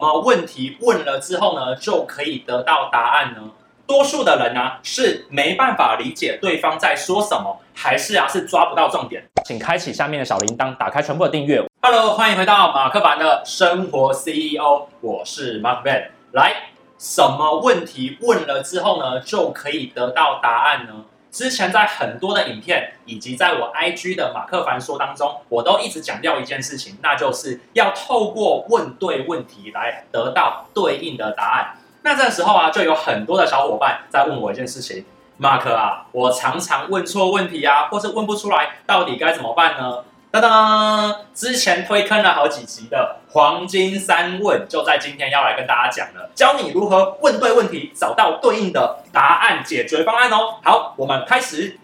么问题问了之后呢，就可以得到答案呢？多数的人呢、啊、是没办法理解对方在说什么，还是啊是抓不到重点？请开启下面的小铃铛，打开全部的订阅。Hello，欢迎回到马克凡的生活 CEO，我是 Mark Van。来，什么问题问了之后呢，就可以得到答案呢？之前在很多的影片以及在我 IG 的马克凡说当中，我都一直强调一件事情，那就是要透过问对问题来得到对应的答案。那这时候啊，就有很多的小伙伴在问我一件事情马克啊，我常常问错问题啊，或是问不出来，到底该怎么办呢？当当，之前推坑了好几集的黄金三问，就在今天要来跟大家讲了，教你如何问对问题，找到对应的答案解决方案哦。好，我们开始。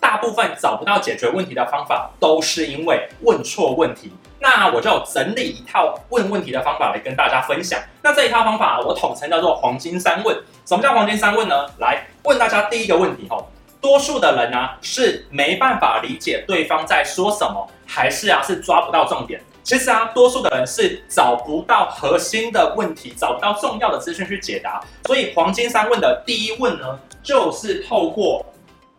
大部分找不到解决问题的方法，都是因为问错问题。那我就整理一套问问题的方法来跟大家分享。那这一套方法我统称叫做黄金三问。什么叫黄金三问呢？来问大家第一个问题哦。多数的人啊是没办法理解对方在说什么，还是啊是抓不到重点。其实啊，多数的人是找不到核心的问题，找不到重要的资讯去解答。所以黄金三问的第一问呢，就是透过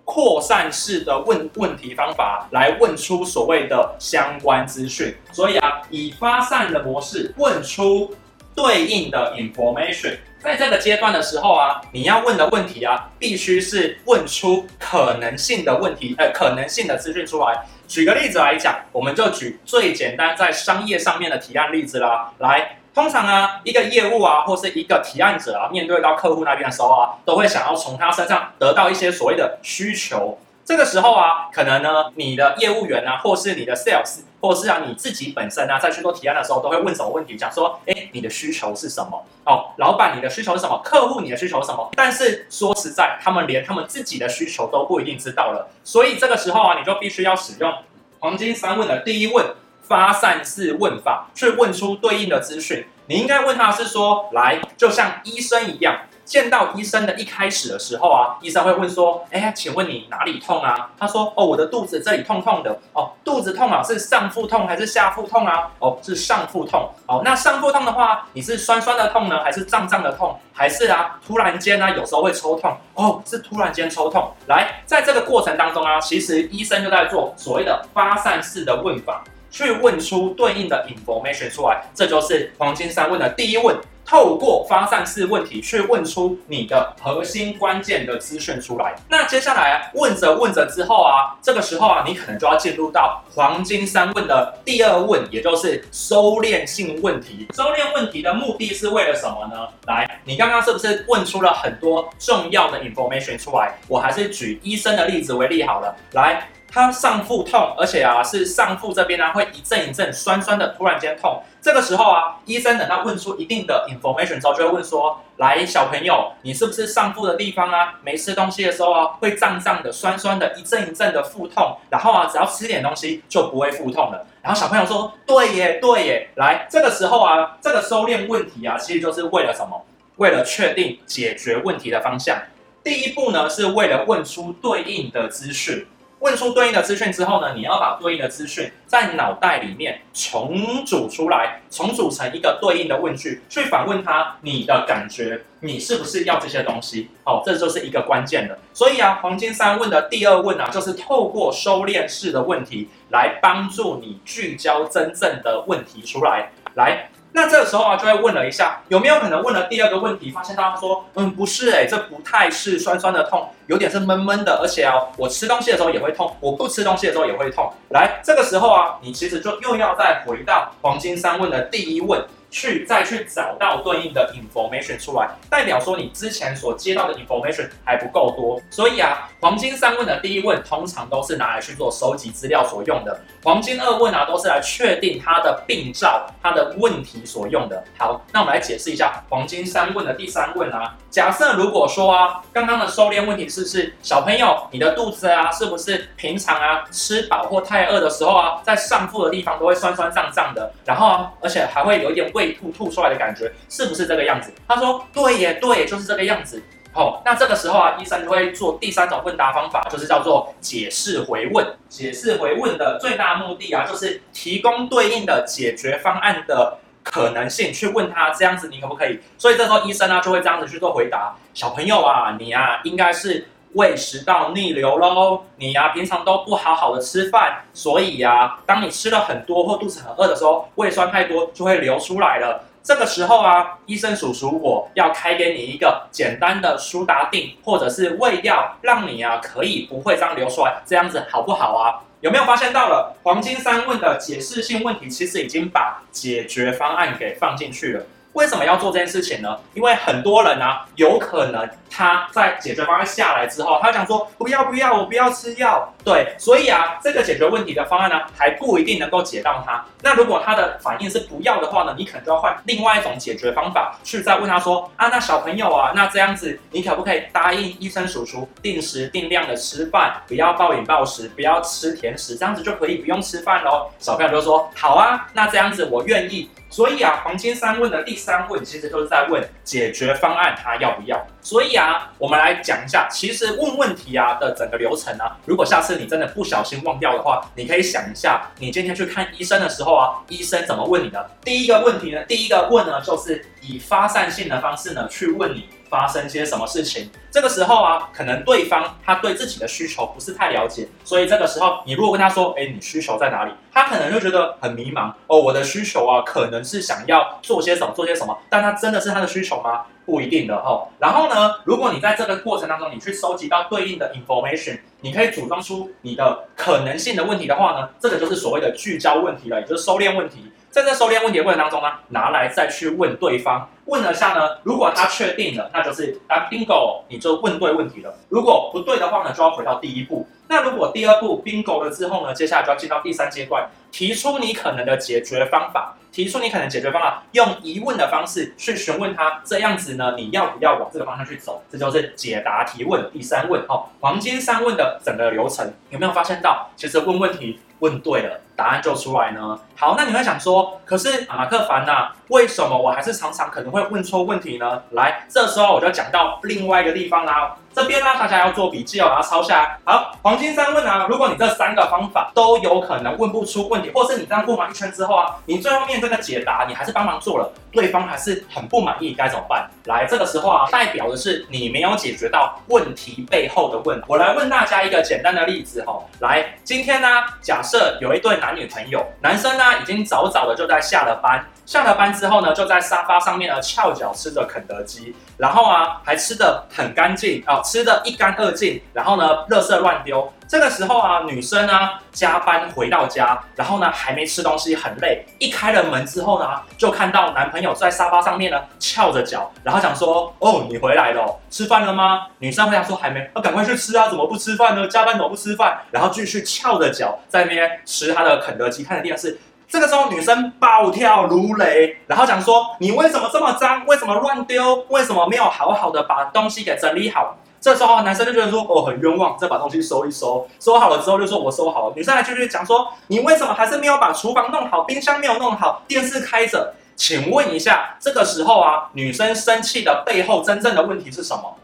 扩散式的问问题方法来问出所谓的相关资讯。所以啊，以发散的模式问出对应的 information。在这个阶段的时候啊，你要问的问题啊，必须是问出可能性的问题，呃，可能性的资讯出来。举个例子来讲，我们就举最简单在商业上面的提案例子啦。来，通常啊，一个业务啊，或是一个提案者啊，面对到客户那边的时候啊，都会想要从他身上得到一些所谓的需求。这个时候啊，可能呢，你的业务员啊，或是你的 sales，或是啊你自己本身啊，在去做提案的时候，都会问什么问题？讲说，哎，你的需求是什么？哦，老板，你的需求是什么？客户，你的需求是什么？但是说实在，他们连他们自己的需求都不一定知道了。所以这个时候啊，你就必须要使用黄金三问的第一问，发散式问法，去问出对应的资讯。你应该问他是说，来，就像医生一样。见到医生的一开始的时候啊，医生会问说：“哎，请问你哪里痛啊？”他说：“哦，我的肚子这里痛痛的。哦，肚子痛啊，是上腹痛还是下腹痛啊？哦，是上腹痛。哦，那上腹痛的话，你是酸酸的痛呢，还是胀胀的痛，还是啊，突然间呢，有时候会抽痛？哦，是突然间抽痛。来，在这个过程当中啊，其实医生就在做所谓的发散式的问法，去问出对应的 information 出来。这就是黄金三问的第一问。透过发散式问题去问出你的核心关键的资讯出来。那接下来问着问着之后啊，这个时候啊，你可能就要进入到黄金三问的第二问，也就是收敛性问题。收敛问题的目的是为了什么呢？来，你刚刚是不是问出了很多重要的 information 出来？我还是举医生的例子为例好了。来。他上腹痛，而且啊是上腹这边呢、啊、会一阵一阵酸酸的，突然间痛。这个时候啊，医生等到问出一定的 information 之后，就会问说：来，小朋友，你是不是上腹的地方啊，没吃东西的时候啊，会胀胀的、酸酸的，一阵一阵的腹痛？然后啊，只要吃点东西就不会腹痛了。然后小朋友说：对耶，对耶。来，这个时候啊，这个收敛问题啊，其实就是为了什么？为了确定解决问题的方向。第一步呢，是为了问出对应的资讯。问出对应的资讯之后呢，你要把对应的资讯在脑袋里面重组出来，重组成一个对应的问句，去反问他你的感觉，你是不是要这些东西？哦，这就是一个关键的。所以啊，黄金三问的第二问啊，就是透过收敛式的问题来帮助你聚焦真正的问题出来，来。那这个时候啊，就会问了一下，有没有可能问了第二个问题，发现大家说，嗯，不是诶，这不太是酸酸的痛，有点是闷闷的，而且啊，我吃东西的时候也会痛，我不吃东西的时候也会痛。来，这个时候啊，你其实就又要再回到黄金三问的第一问。去再去找到对应的 information 出来，代表说你之前所接到的 information 还不够多，所以啊，黄金三问的第一问通常都是拿来去做收集资料所用的，黄金二问啊都是来确定它的病灶、它的问题所用的。好，那我们来解释一下黄金三问的第三问啊，假设如果说啊，刚刚的收敛问题是不是小朋友，你的肚子啊是不是平常啊吃饱或太饿的时候啊，在上腹的地方都会酸酸胀胀的，然后啊，而且还会有一点胃。吐吐出来的感觉是不是这个样子？他说对耶，对，就是这个样子。好，那这个时候啊，医生就会做第三种问答方法，就是叫做解释回问。解释回问的最大目的啊，就是提供对应的解决方案的可能性，去问他这样子你可不可以？所以这时候医生呢、啊、就会这样子去做回答。小朋友啊，你啊应该是胃食道逆流喽，你呀、平常都不好好的吃饭，所以呀、当你吃了很多或肚子很饿的时候，胃酸太多就会流出来了。这个时候啊，医生叔叔我要开给你一个简单的舒达定或者是胃药，让你啊可以不会这样流出来，这样子好不好啊？有没有发现到了黄金三问的解释性问题，其实已经把解决方案给放进去了。为什么要做这件事情呢？因为很多人啊，有可能他在解决方案下来之后，他讲说不要不要，我不要吃药。对，所以啊，这个解决问题的方案呢，还不一定能够解到他。那如果他的反应是不要的话呢，你可能就要换另外一种解决方法，去再问他说啊，那小朋友啊，那这样子你可不可以答应医生叔叔定时定量的吃饭，不要暴饮暴食，不要吃甜食，这样子就可以不用吃饭喽？小朋友就说好啊，那这样子我愿意。所以啊，黄金三问的第三问其实都是在问解决方案他要不要。所以啊，我们来讲一下，其实问问题啊的整个流程啊，如果下次你真的不小心忘掉的话，你可以想一下，你今天去看医生的时候啊，医生怎么问你的？第一个问题呢，第一个问呢，就是以发散性的方式呢去问你。发生些什么事情？这个时候啊，可能对方他对自己的需求不是太了解，所以这个时候你如果跟他说，哎，你需求在哪里？他可能就觉得很迷茫哦。我的需求啊，可能是想要做些什么，做些什么，但他真的是他的需求吗？不一定的哦。然后呢，如果你在这个过程当中，你去收集到对应的 information，你可以组装出你的可能性的问题的话呢，这个就是所谓的聚焦问题了，也就是收敛问题。在这收敛问题的过程当中呢，拿来再去问对方，问了下呢，如果他确定了，那就是当 bingo，你就问对问题了。如果不对的话呢，就要回到第一步。那如果第二步 bingo 了之后呢，接下来就要进到第三阶段，提出你可能的解决方法，提出你可能解决方法，用疑问的方式去询问他，这样子呢，你要不要往这个方向去走？这就是解答提问第三问哦，黄金三问的整个流程，有没有发现到？其实问问题问对了。答案就出来呢。好，那你会想说，可是马克凡呐，为什么我还是常常可能会问错问题呢？来，这时候我就讲到另外一个地方啦。这边呢，大家要做笔记哦，把它抄下来。好，黄金三问啊，如果你这三个方法都有可能问不出问题，或是你这样问完一圈之后啊，你最后面这个解答你还是帮忙做了，对方还是很不满意，该怎么办？来，这个时候啊，代表的是你没有解决到问题背后的问。我来问大家一个简单的例子哈，来，今天呢，假设有一对男女朋友，男生呢已经早早的就在下了班，下了班之后呢，就在沙发上面呢翘脚吃着肯德基，然后啊还吃的很干净啊，吃的一干二净，然后呢垃圾乱丢。这个时候啊，女生呢加班回到家，然后呢还没吃东西，很累。一开了门之后呢，就看到男朋友在沙发上面呢翘着脚，然后想说：“哦，你回来了，吃饭了吗？”女生回答说：“还没。”那赶快去吃啊！怎么不吃饭呢？加班怎么不吃饭？然后继续翘着脚在那边吃他的肯德基，看着电视。这个时候女生暴跳如雷，然后讲说：“你为什么这么脏？为什么乱丢？为什么没有好好的把东西给整理好？”这时候男生就觉得说，哦，很冤枉，再把东西收一收，收好了之后就说我收好了。女生还继续讲说，你为什么还是没有把厨房弄好，冰箱没有弄好，电视开着？请问一下，这个时候啊，女生生气的背后真正的问题是什么？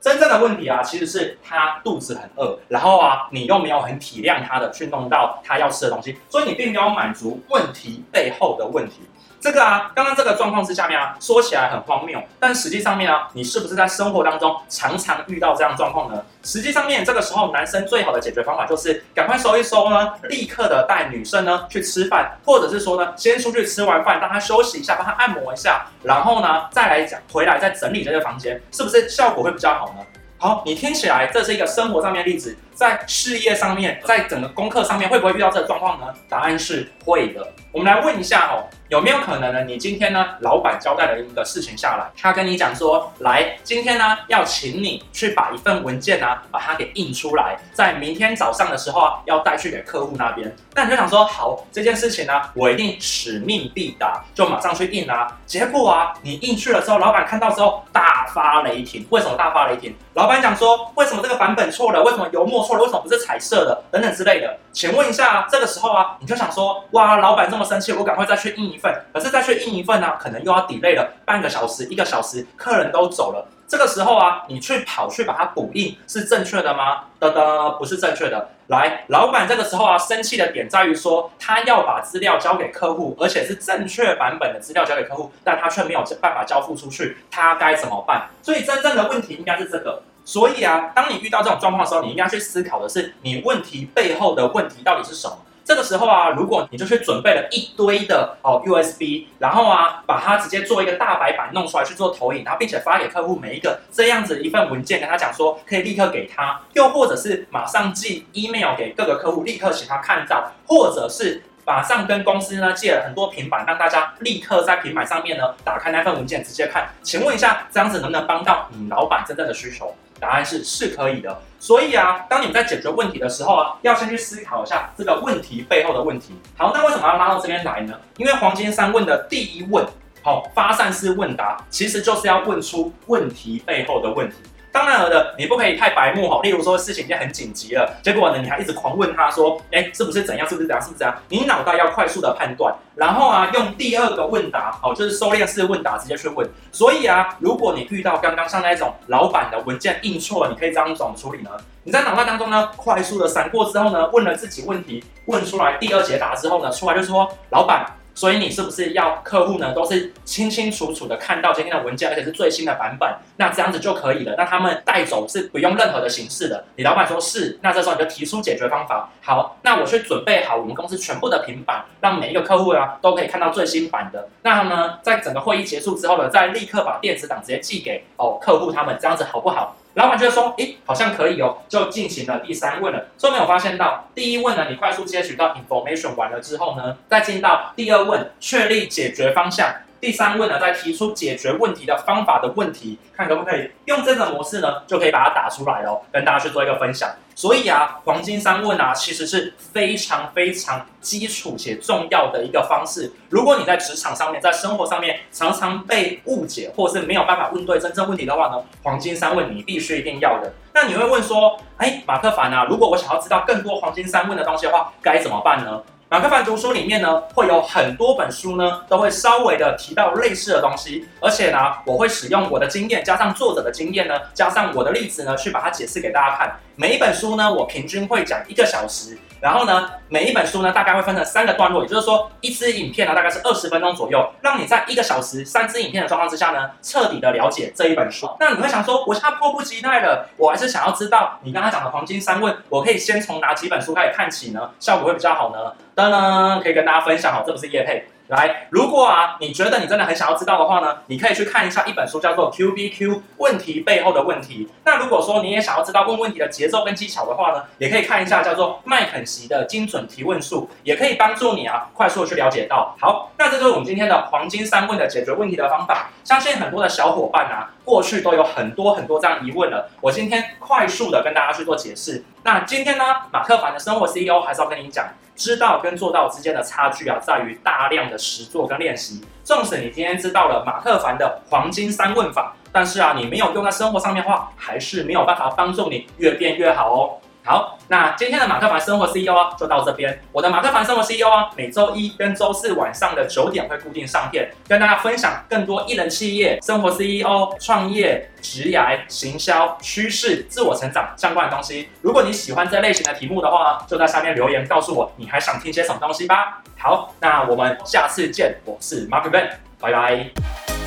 真正的问题啊，其实是他肚子很饿，然后啊，你又没有很体谅他的去弄到他要吃的东西，所以你并没有满足问题背后的问题。这个啊，刚刚这个状况之下面啊，说起来很荒谬，但实际上面啊，你是不是在生活当中常常遇到这样状况呢？实际上面这个时候，男生最好的解决方法就是赶快收一收呢，立刻的带女生呢去吃饭，或者是说呢，先出去吃完饭，让她休息一下，帮她按摩一下，然后呢再来讲回来再整理这个房间，是不是效果会比较好呢？好，你听起来这是一个生活上面的例子，在事业上面，在整个功课上面会不会遇到这个状况呢？答案是会的。我们来问一下哦。有没有可能呢？你今天呢，老板交代了一个事情下来，他跟你讲说，来，今天呢，要请你去把一份文件呢，把它给印出来，在明天早上的时候啊，要带去给客户那边。那你就想说，好，这件事情呢，我一定使命必达，就马上去印啊。结果啊，你印去了之后，老板看到之后大发雷霆。为什么大发雷霆？老板讲说，为什么这个版本错了？为什么油墨错了？为什么不是彩色的？等等之类的。请问一下，这个时候啊，你就想说，哇，老板这么生气，我赶快再去印一份。可是再去印一份呢，可能又要 delay 了半个小时、一个小时，客人都走了。这个时候啊，你去跑去把它补印是正确的吗？的的，不是正确的。来，老板这个时候啊，生气的点在于说，他要把资料交给客户，而且是正确版本的资料交给客户，但他却没有办法交付出去，他该怎么办？所以真正的问题应该是这个。所以啊，当你遇到这种状况的时候，你应该去思考的是，你问题背后的问题到底是什么？这个时候啊，如果你就去准备了一堆的哦 USB，然后啊，把它直接做一个大白板弄出来去做投影，然后并且发给客户每一个这样子一份文件，跟他讲说可以立刻给他，又或者是马上寄 email 给各个客户，立刻请他看到，或者是马上跟公司呢借了很多平板，让大家立刻在平板上面呢打开那份文件直接看。请问一下，这样子能不能帮到你老板真正的需求？答案是是可以的，所以啊，当你们在解决问题的时候啊，要先去思考一下这个问题背后的问题。好，那为什么要拉到这边来呢？因为黄金三问的第一问，好，发散式问答，其实就是要问出问题背后的问题。当然了的，你不可以太白目哈。例如说事情已经很紧急了，结果呢，你还一直狂问他说，哎，是不是怎样？是不是怎样？是不是怎样？你脑袋要快速的判断，然后啊，用第二个问答，哦，就是收敛式问答，直接去问。所以啊，如果你遇到刚刚像那种老板的文件印错了，你可以这样怎么处理呢？你在脑袋当中呢，快速的闪过之后呢，问了自己问题，问出来第二解答之后呢，出来就说，老板。所以你是不是要客户呢，都是清清楚楚的看到今天的文件，而且是最新的版本，那这样子就可以了。那他们带走是不用任何的形式的。你老板说是，那这时候你就提出解决方法。好，那我去准备好我们公司全部的平板，让每一个客户啊都可以看到最新版的。那呢，在整个会议结束之后呢，再立刻把电子档直接寄给哦客户他们，这样子好不好？老板觉得说，诶，好像可以哦，就进行了第三问了。所以没有发现到，第一问呢，你快速接取到 information 完了之后呢，再进到第二问，确立解决方向。第三问呢，再提出解决问题的方法的问题，看可不可以用这个模式呢，就可以把它打出来哦，跟大家去做一个分享。所以啊，黄金三问啊，其实是非常非常基础且重要的一个方式。如果你在职场上面，在生活上面常常被误解，或是没有办法问对真正问题的话呢，黄金三问你必须一定要的。那你会问说，哎，马克凡啊，如果我想要知道更多黄金三问的东西的话，该怎么办呢？马克凡读书里面呢，会有很多本书呢，都会稍微的提到类似的东西，而且呢，我会使用我的经验加上作者的经验呢，加上我的例子呢，去把它解释给大家看。每一本书呢，我平均会讲一个小时。然后呢，每一本书呢，大概会分成三个段落，也就是说，一支影片呢，大概是二十分钟左右，让你在一个小时三支影片的状况之下呢，彻底的了解这一本书。那你会想说，我现在迫不及待了，我还是想要知道你刚才讲的黄金三问，我可以先从哪几本书开始看起呢？效果会比较好呢？当然，可以跟大家分享哦，这不是叶配。来，如果啊，你觉得你真的很想要知道的话呢，你可以去看一下一本书，叫做《Q B Q 问题背后的问题》。那如果说你也想要知道问问题的节奏跟技巧的话呢，也可以看一下叫做麦肯锡的精准提问术，也可以帮助你啊，快速的去了解到。好，那这就是我们今天的黄金三问的解决问题的方法。相信很多的小伙伴啊，过去都有很多很多这样疑问了。我今天快速的跟大家去做解释。那今天呢，马克凡的生活 CEO 还是要跟你讲。知道跟做到之间的差距啊，在于大量的实做跟练习。纵使你今天知道了马克凡的黄金三问法，但是啊，你没有用在生活上面的话，还是没有办法帮助你越变越好哦。好，那今天的马克凡生活 CEO 啊，就到这边。我的马克凡生活 CEO 啊，每周一跟周四晚上的九点会固定上片，跟大家分享更多一人企业、生活 CEO、创业、职涯、行销、趋势、自我成长相关的东西。如果你喜欢这类型的题目的话，就在下面留言告诉我，你还想听些什么东西吧。好，那我们下次见，我是马克凡，拜拜。